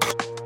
you